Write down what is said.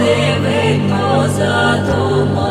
Ave Rosa Toma.